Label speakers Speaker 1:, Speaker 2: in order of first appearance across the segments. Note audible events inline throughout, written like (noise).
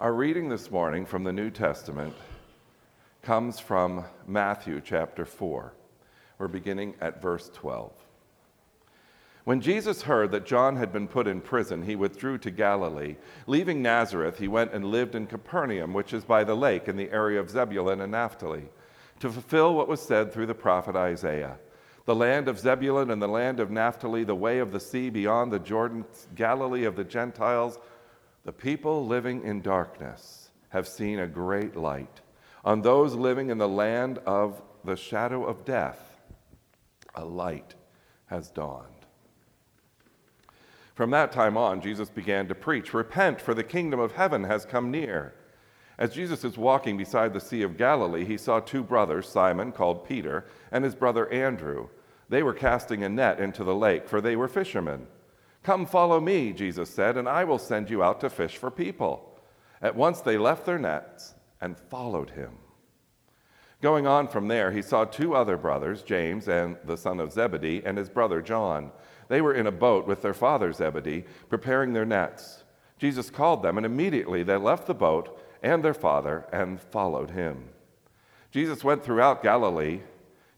Speaker 1: Our reading this morning from the New Testament comes from Matthew chapter 4. We're beginning at verse 12. When Jesus heard that John had been put in prison, he withdrew to Galilee. Leaving Nazareth, he went and lived in Capernaum, which is by the lake in the area of Zebulun and Naphtali, to fulfill what was said through the prophet Isaiah. The land of Zebulun and the land of Naphtali, the way of the sea beyond the Jordan, Galilee of the Gentiles, the people living in darkness have seen a great light. On those living in the land of the shadow of death, a light has dawned. From that time on, Jesus began to preach Repent, for the kingdom of heaven has come near. As Jesus is walking beside the Sea of Galilee, he saw two brothers, Simon, called Peter, and his brother Andrew. They were casting a net into the lake, for they were fishermen. Come follow me, Jesus said, and I will send you out to fish for people. At once they left their nets and followed him. Going on from there, he saw two other brothers, James and the son of Zebedee, and his brother John. They were in a boat with their father Zebedee, preparing their nets. Jesus called them, and immediately they left the boat and their father and followed him. Jesus went throughout Galilee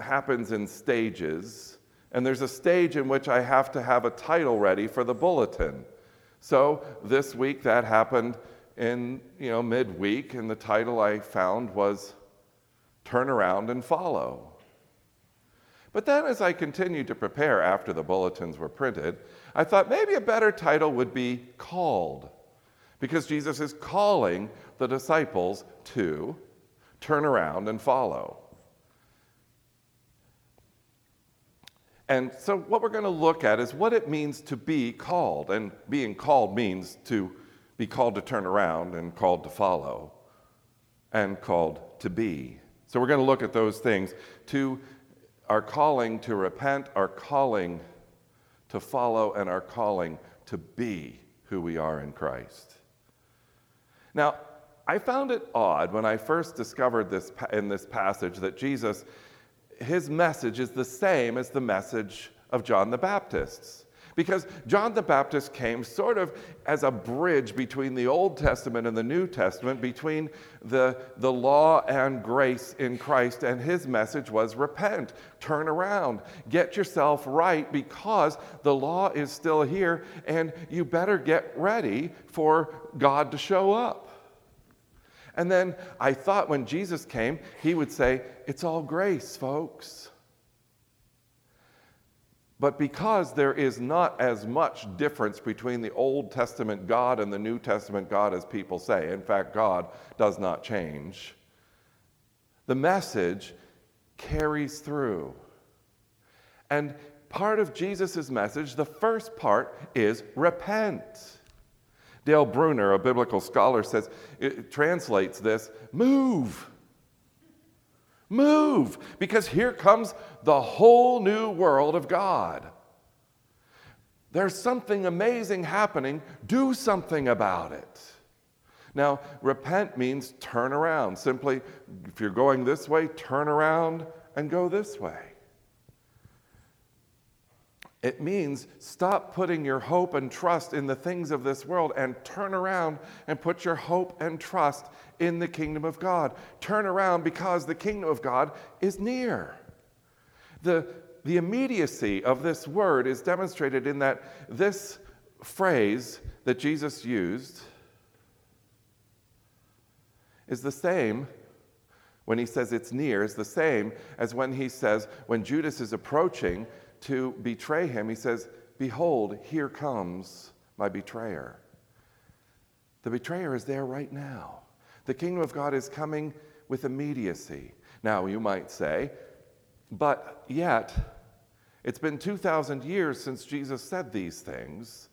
Speaker 1: happens in stages, and there's a stage in which I have to have a title ready for the bulletin. So this week that happened in you know midweek, and the title I found was "Turn Around and Follow." But then, as I continued to prepare after the bulletins were printed, I thought maybe a better title would be Called, because Jesus is calling the disciples to turn around and follow. And so, what we're going to look at is what it means to be called. And being called means to be called to turn around and called to follow and called to be. So, we're going to look at those things to our calling to repent, our calling to follow, and our calling to be who we are in Christ. Now, I found it odd when I first discovered this in this passage that Jesus his message is the same as the message of John the Baptist's. Because John the Baptist came sort of as a bridge between the Old Testament and the New Testament, between the, the law and grace in Christ, and his message was repent, turn around, get yourself right because the law is still here, and you better get ready for God to show up. And then I thought when Jesus came, he would say, It's all grace, folks. But because there is not as much difference between the Old Testament God and the New Testament God as people say, in fact, God does not change, the message carries through. And part of Jesus' message, the first part is repent. Dale Bruner, a biblical scholar, says, it translates this move. Move, because here comes the whole new world of God. There's something amazing happening. Do something about it. Now, repent means turn around. Simply, if you're going this way, turn around and go this way. It means stop putting your hope and trust in the things of this world and turn around and put your hope and trust in the kingdom of God. Turn around because the kingdom of God is near. The, the immediacy of this word is demonstrated in that this phrase that Jesus used is the same when he says it's near, is the same as when he says, when Judas is approaching, to betray him, he says, Behold, here comes my betrayer. The betrayer is there right now. The kingdom of God is coming with immediacy. Now, you might say, but yet, it's been 2,000 years since Jesus said these things,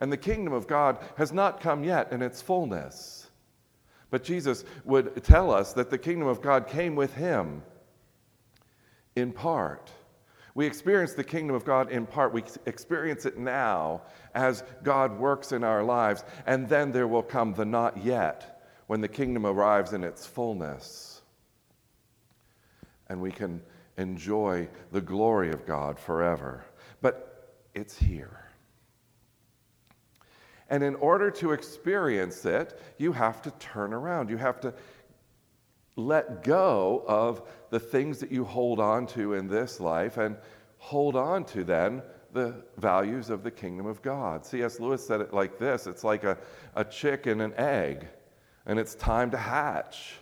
Speaker 1: And the kingdom of God has not come yet in its fullness. But Jesus would tell us that the kingdom of God came with him in part. We experience the kingdom of God in part. We experience it now as God works in our lives. And then there will come the not yet when the kingdom arrives in its fullness. And we can enjoy the glory of God forever. But it's here. And in order to experience it, you have to turn around. You have to let go of the things that you hold on to in this life and hold on to then the values of the kingdom of God. C.S. Lewis said it like this it's like a, a chick and an egg, and it's time to hatch.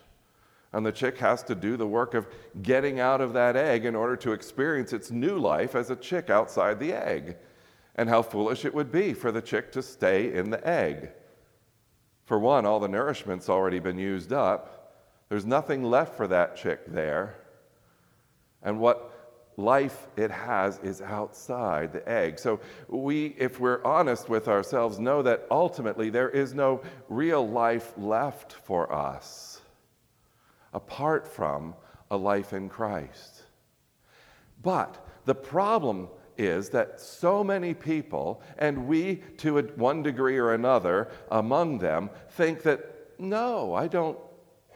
Speaker 1: And the chick has to do the work of getting out of that egg in order to experience its new life as a chick outside the egg. And how foolish it would be for the chick to stay in the egg. For one, all the nourishment's already been used up. There's nothing left for that chick there. And what life it has is outside the egg. So we, if we're honest with ourselves, know that ultimately there is no real life left for us apart from a life in Christ. But the problem is that so many people, and we to one degree or another among them, think that no, I don't,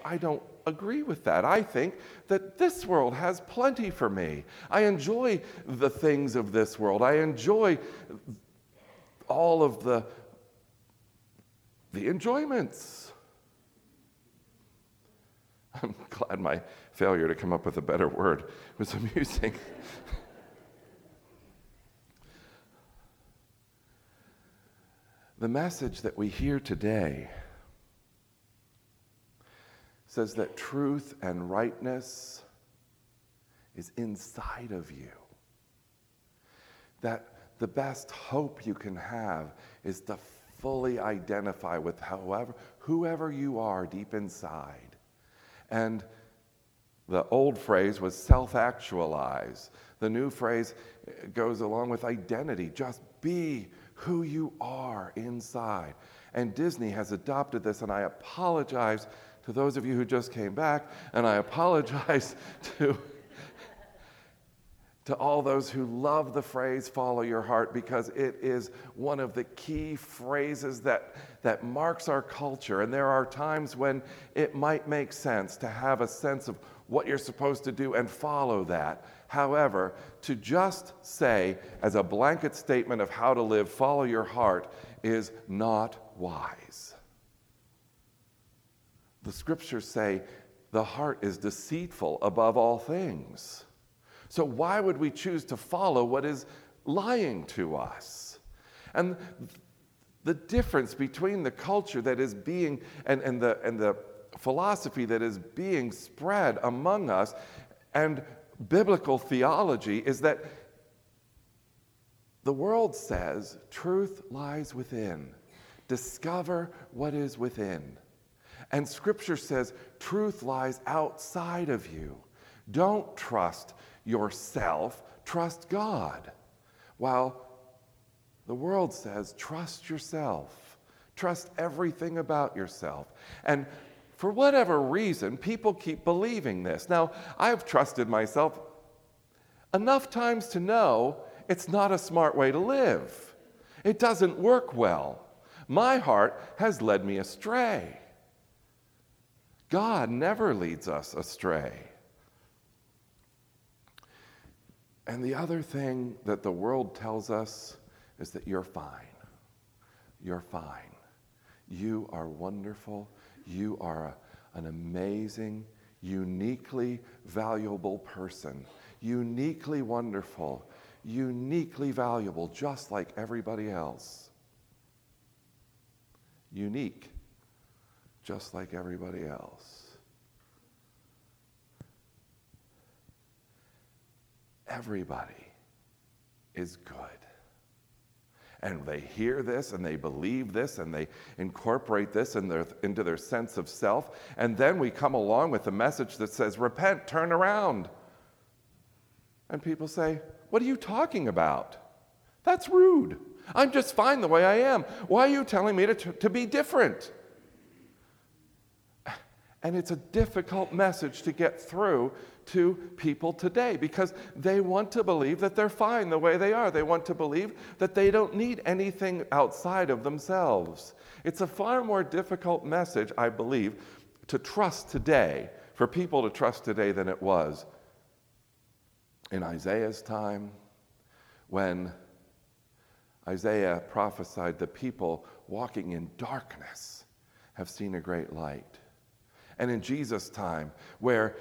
Speaker 1: I don't agree with that. I think that this world has plenty for me. I enjoy the things of this world. I enjoy all of the, the enjoyments. (laughs) I'm glad my failure to come up with a better word was amusing. (laughs) the message that we hear today says that truth and rightness is inside of you. That the best hope you can have is to fully identify with however, whoever you are deep inside. And the old phrase was self actualize. The new phrase goes along with identity. Just be who you are inside. And Disney has adopted this, and I apologize to those of you who just came back, and I apologize (laughs) to, to all those who love the phrase follow your heart because it is one of the key phrases that, that marks our culture. And there are times when it might make sense to have a sense of what you're supposed to do and follow that. However, to just say, as a blanket statement of how to live, follow your heart, is not wise. The scriptures say the heart is deceitful above all things. So, why would we choose to follow what is lying to us? And the difference between the culture that is being and, and, the, and the philosophy that is being spread among us and biblical theology is that the world says truth lies within. Discover what is within. And scripture says truth lies outside of you. Don't trust yourself, trust God. While the world says trust yourself, trust everything about yourself. And for whatever reason, people keep believing this. Now, I've trusted myself enough times to know it's not a smart way to live. It doesn't work well. My heart has led me astray. God never leads us astray. And the other thing that the world tells us is that you're fine. You're fine. You are wonderful. You are a, an amazing, uniquely valuable person. Uniquely wonderful. Uniquely valuable, just like everybody else. Unique just like everybody else. Everybody is good. And they hear this and they believe this and they incorporate this in their, into their sense of self. And then we come along with a message that says, Repent, turn around. And people say, What are you talking about? That's rude. I'm just fine the way I am. Why are you telling me to, to be different? And it's a difficult message to get through to people today because they want to believe that they're fine the way they are. They want to believe that they don't need anything outside of themselves. It's a far more difficult message, I believe, to trust today, for people to trust today than it was in Isaiah's time when Isaiah prophesied the people walking in darkness have seen a great light. And in Jesus' time, where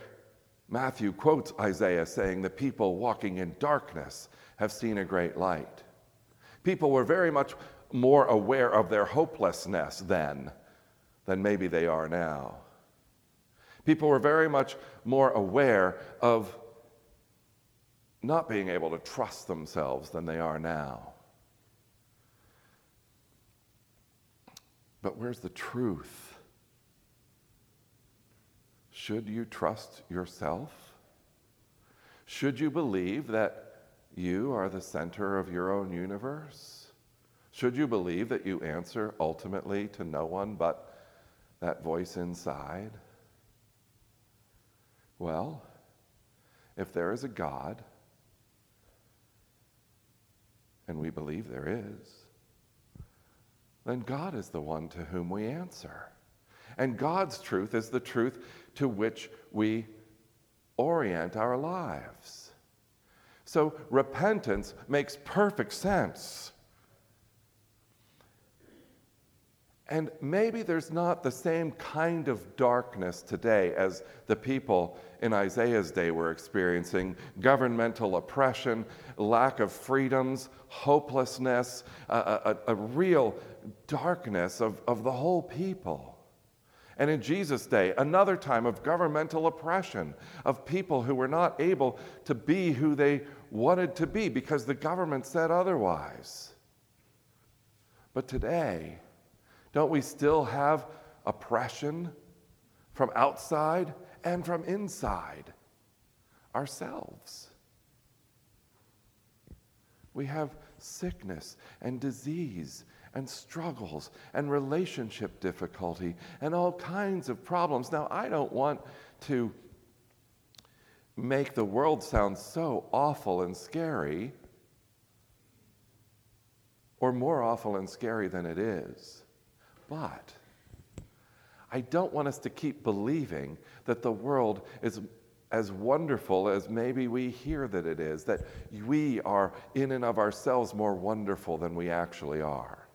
Speaker 1: Matthew quotes Isaiah saying, The people walking in darkness have seen a great light. People were very much more aware of their hopelessness then than maybe they are now. People were very much more aware of not being able to trust themselves than they are now. But where's the truth? Should you trust yourself? Should you believe that you are the center of your own universe? Should you believe that you answer ultimately to no one but that voice inside? Well, if there is a God, and we believe there is, then God is the one to whom we answer. And God's truth is the truth to which we orient our lives. So repentance makes perfect sense. And maybe there's not the same kind of darkness today as the people in Isaiah's day were experiencing governmental oppression, lack of freedoms, hopelessness, a, a, a real darkness of, of the whole people. And in Jesus' day, another time of governmental oppression, of people who were not able to be who they wanted to be because the government said otherwise. But today, don't we still have oppression from outside and from inside ourselves? We have sickness and disease and struggles and relationship difficulty and all kinds of problems. Now, I don't want to make the world sound so awful and scary, or more awful and scary than it is. But I don't want us to keep believing that the world is as wonderful as maybe we hear that it is, that we are in and of ourselves more wonderful than we actually are.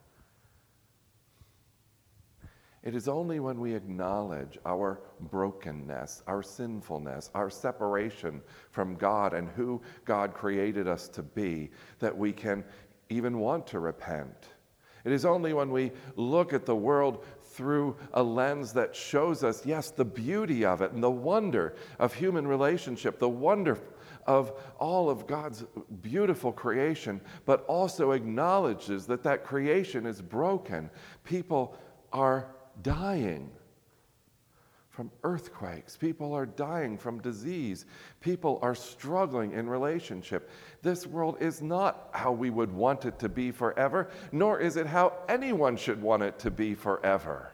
Speaker 1: It is only when we acknowledge our brokenness, our sinfulness, our separation from God and who God created us to be that we can even want to repent. It is only when we look at the world through a lens that shows us, yes, the beauty of it and the wonder of human relationship, the wonder of all of God's beautiful creation, but also acknowledges that that creation is broken. People are dying from earthquakes. People are dying from disease. People are struggling in relationship. This world is not how we would want it to be forever, nor is it how anyone should want it to be forever.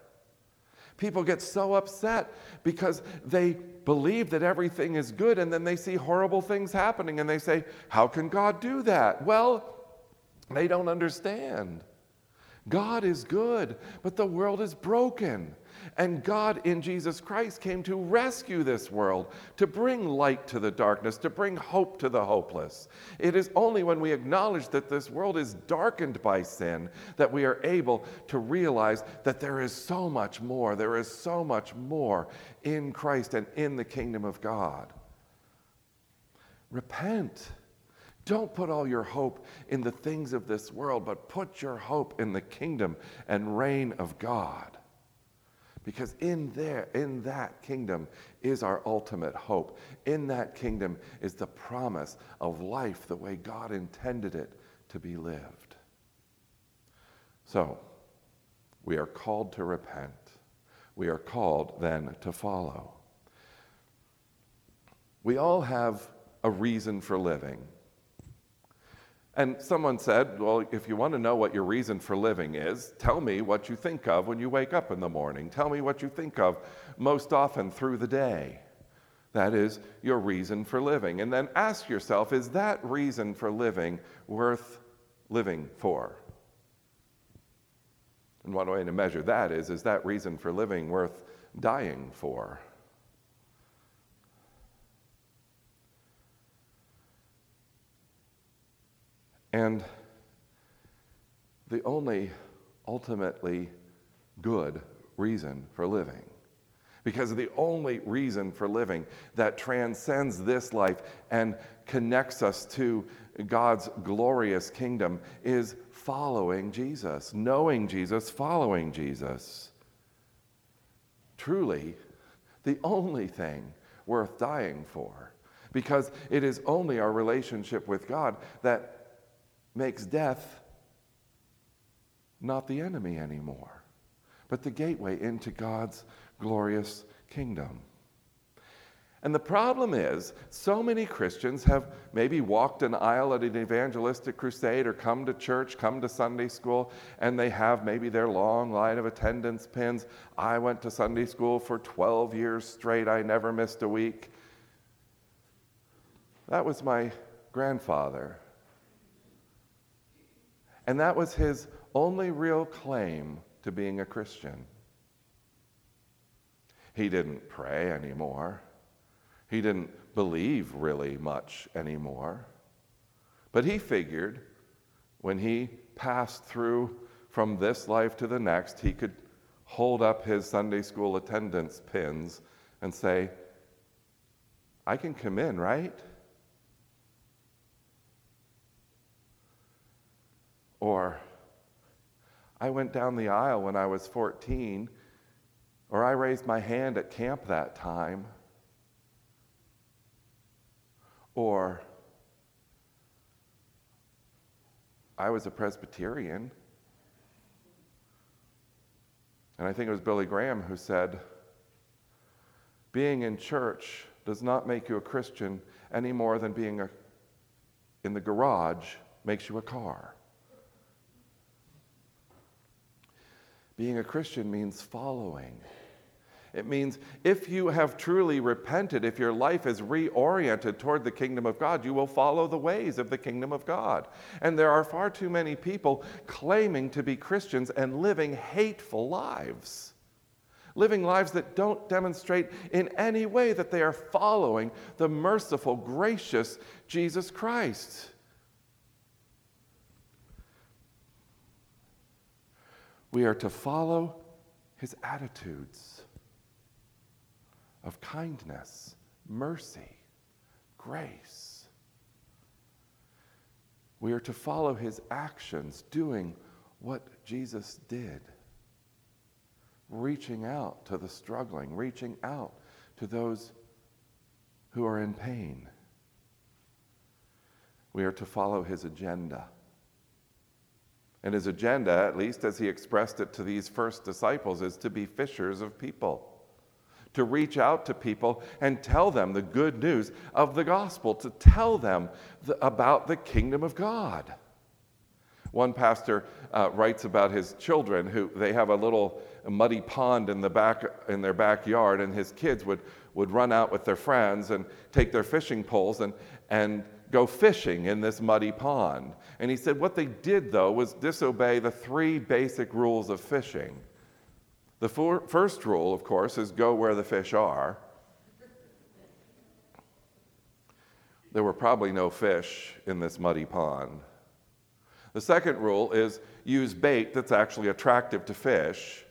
Speaker 1: People get so upset because they believe that everything is good and then they see horrible things happening and they say, How can God do that? Well, they don't understand. God is good, but the world is broken. And God in Jesus Christ came to rescue this world, to bring light to the darkness, to bring hope to the hopeless. It is only when we acknowledge that this world is darkened by sin that we are able to realize that there is so much more. There is so much more in Christ and in the kingdom of God. Repent. Don't put all your hope in the things of this world, but put your hope in the kingdom and reign of God. Because in there, in that kingdom is our ultimate hope. In that kingdom is the promise of life the way God intended it to be lived. So, we are called to repent. We are called then to follow. We all have a reason for living. And someone said, Well, if you want to know what your reason for living is, tell me what you think of when you wake up in the morning. Tell me what you think of most often through the day. That is your reason for living. And then ask yourself, is that reason for living worth living for? And one way to measure that is, is that reason for living worth dying for? And the only ultimately good reason for living, because the only reason for living that transcends this life and connects us to God's glorious kingdom is following Jesus, knowing Jesus, following Jesus. Truly, the only thing worth dying for, because it is only our relationship with God that makes death not the enemy anymore, but the gateway into God's glorious kingdom. And the problem is, so many Christians have maybe walked an aisle at an evangelistic crusade or come to church, come to Sunday school, and they have maybe their long line of attendance pins. I went to Sunday school for 12 years straight, I never missed a week. That was my grandfather. And that was his only real claim to being a Christian. He didn't pray anymore. He didn't believe really much anymore. But he figured when he passed through from this life to the next, he could hold up his Sunday school attendance pins and say, I can come in, right? Or, I went down the aisle when I was 14, or I raised my hand at camp that time. Or, I was a Presbyterian. And I think it was Billy Graham who said, being in church does not make you a Christian any more than being a, in the garage makes you a car. Being a Christian means following. It means if you have truly repented, if your life is reoriented toward the kingdom of God, you will follow the ways of the kingdom of God. And there are far too many people claiming to be Christians and living hateful lives. Living lives that don't demonstrate in any way that they are following the merciful, gracious Jesus Christ. We are to follow his attitudes of kindness, mercy, grace. We are to follow his actions, doing what Jesus did, reaching out to the struggling, reaching out to those who are in pain. We are to follow his agenda and his agenda, at least as he expressed it to these first disciples, is to be fishers of people, to reach out to people and tell them the good news of the gospel, to tell them the, about the kingdom of God. One pastor uh, writes about his children who they have a little muddy pond in the back in their backyard, and his kids would, would run out with their friends and take their fishing poles and, and go fishing in this muddy pond. And he said what they did, though, was disobey the three basic rules of fishing. The for- first rule, of course, is go where the fish are. There were probably no fish in this muddy pond. The second rule is use bait that's actually attractive to fish.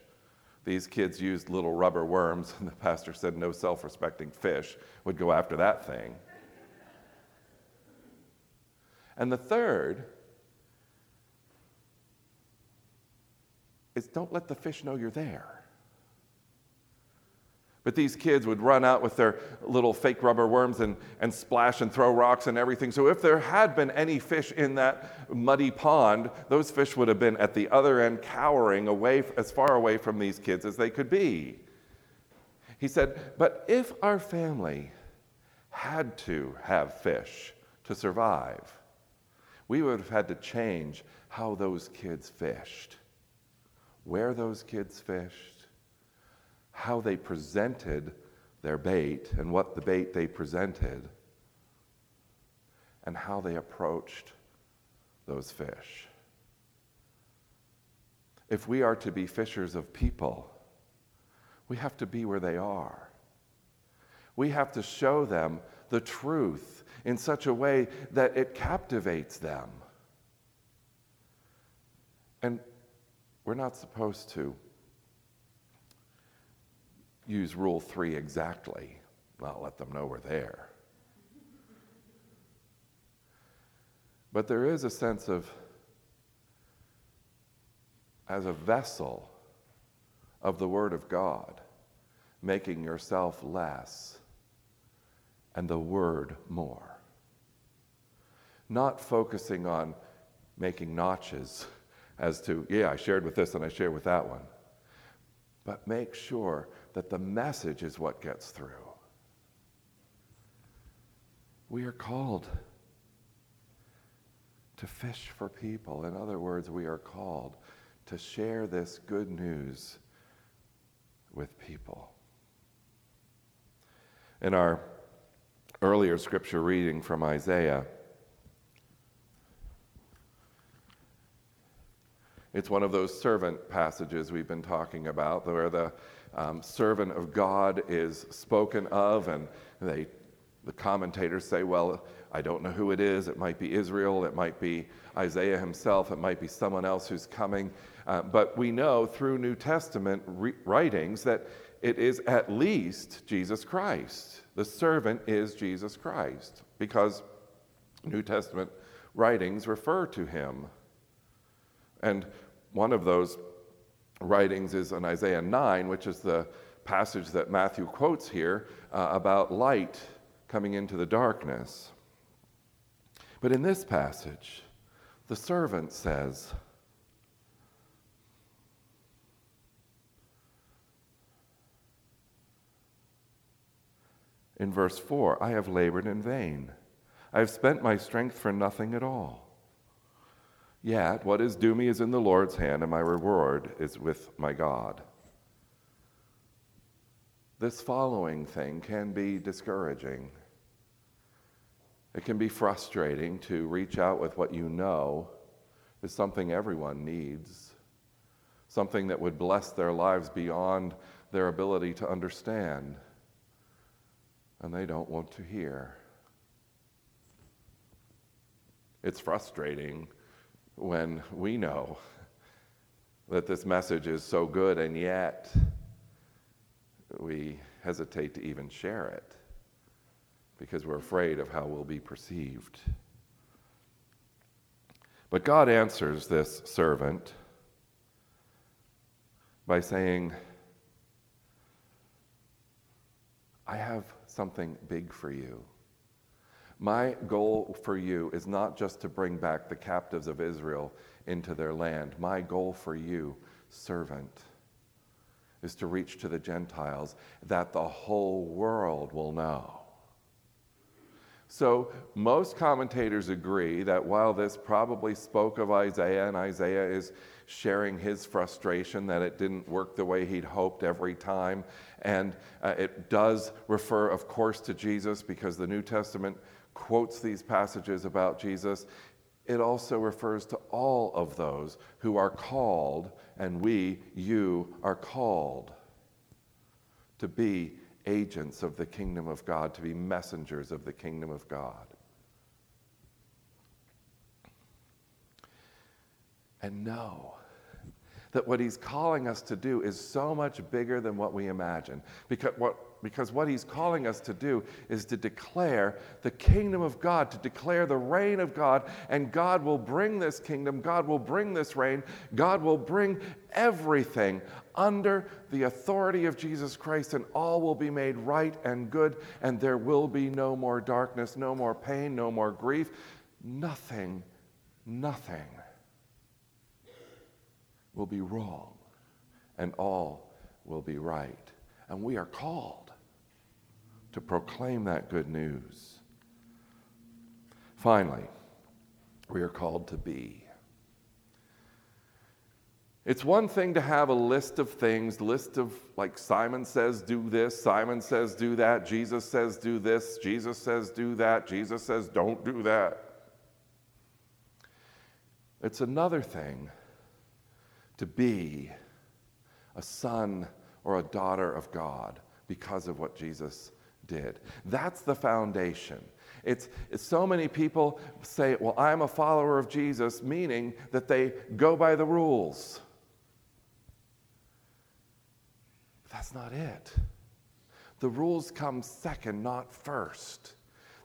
Speaker 1: These kids used little rubber worms, and the pastor said no self respecting fish would go after that thing. And the third is don't let the fish know you're there. But these kids would run out with their little fake rubber worms and, and splash and throw rocks and everything. So, if there had been any fish in that muddy pond, those fish would have been at the other end, cowering away, as far away from these kids as they could be. He said, But if our family had to have fish to survive, we would have had to change how those kids fished, where those kids fished, how they presented their bait and what the bait they presented, and how they approached those fish. If we are to be fishers of people, we have to be where they are. We have to show them the truth in such a way that it captivates them. And we're not supposed to use Rule 3 exactly, not let them know we're there. But there is a sense of, as a vessel of the Word of God, making yourself less and the Word more. Not focusing on making notches as to, yeah, I shared with this and I shared with that one, but make sure that the message is what gets through. We are called to fish for people. In other words, we are called to share this good news with people. In our earlier scripture reading from Isaiah, it's one of those servant passages we've been talking about, where the um, servant of God is spoken of, and they, the commentators say, well, I don't know who it is. It might be Israel, it might be Isaiah himself, it might be someone else who's coming. Uh, but we know through New Testament re- writings that it is at least Jesus Christ. The servant is Jesus Christ because New Testament writings refer to him. And one of those writings is in Isaiah 9, which is the passage that Matthew quotes here uh, about light coming into the darkness. But in this passage, the servant says, in verse 4 I have labored in vain. I have spent my strength for nothing at all. Yet what is due me is in the Lord's hand, and my reward is with my God. This following thing can be discouraging. It can be frustrating to reach out with what you know is something everyone needs, something that would bless their lives beyond their ability to understand, and they don't want to hear. It's frustrating when we know that this message is so good and yet we hesitate to even share it because we're afraid of how we'll be perceived. But God answers this servant by saying, I have something big for you. My goal for you is not just to bring back the captives of Israel into their land. My goal for you, servant, is to reach to the Gentiles that the whole world will know so, most commentators agree that while this probably spoke of Isaiah, and Isaiah is sharing his frustration that it didn't work the way he'd hoped every time, and uh, it does refer, of course, to Jesus because the New Testament quotes these passages about Jesus, it also refers to all of those who are called, and we, you, are called to be agents of the kingdom of God, to be messengers of the kingdom of God. And know that what he's calling us to do is so much bigger than what we imagine. Because what, because what he's calling us to do is to declare the kingdom of God, to declare the reign of God, and God will bring this kingdom, God will bring this reign, God will bring everything under the authority of Jesus Christ, and all will be made right and good, and there will be no more darkness, no more pain, no more grief, nothing, nothing will be wrong, and all will be right. And we are called to proclaim that good news. Finally, we are called to be. It's one thing to have a list of things, list of like Simon says do this, Simon says do that, Jesus says do this, Jesus says do that, Jesus says don't do that. It's another thing to be a son or a daughter of God because of what Jesus did. That's the foundation. It's, it's, so many people say, Well, I'm a follower of Jesus, meaning that they go by the rules. That's not it. The rules come second, not first.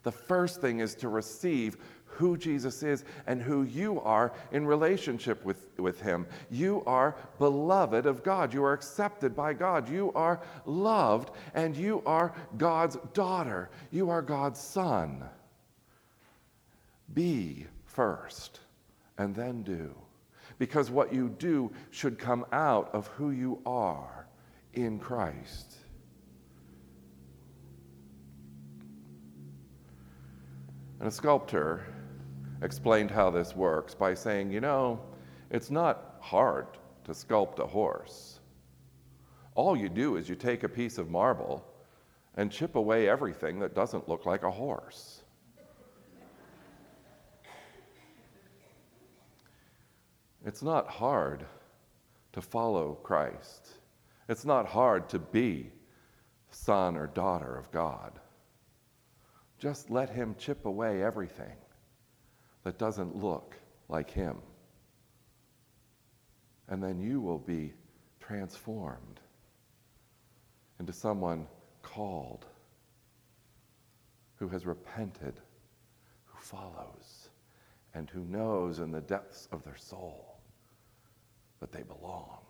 Speaker 1: The first thing is to receive who Jesus is and who you are in relationship with, with Him. You are beloved of God. You are accepted by God. You are loved, and you are God's daughter. You are God's son. Be first, and then do. Because what you do should come out of who you are in Christ. And a sculptor explained how this works by saying, you know, it's not hard to sculpt a horse. All you do is you take a piece of marble and chip away everything that doesn't look like a horse. It's not hard to follow Christ. It's not hard to be son or daughter of God. Just let Him chip away everything that doesn't look like Him. And then you will be transformed into someone called who has repented, who follows, and who knows in the depths of their soul that they belong.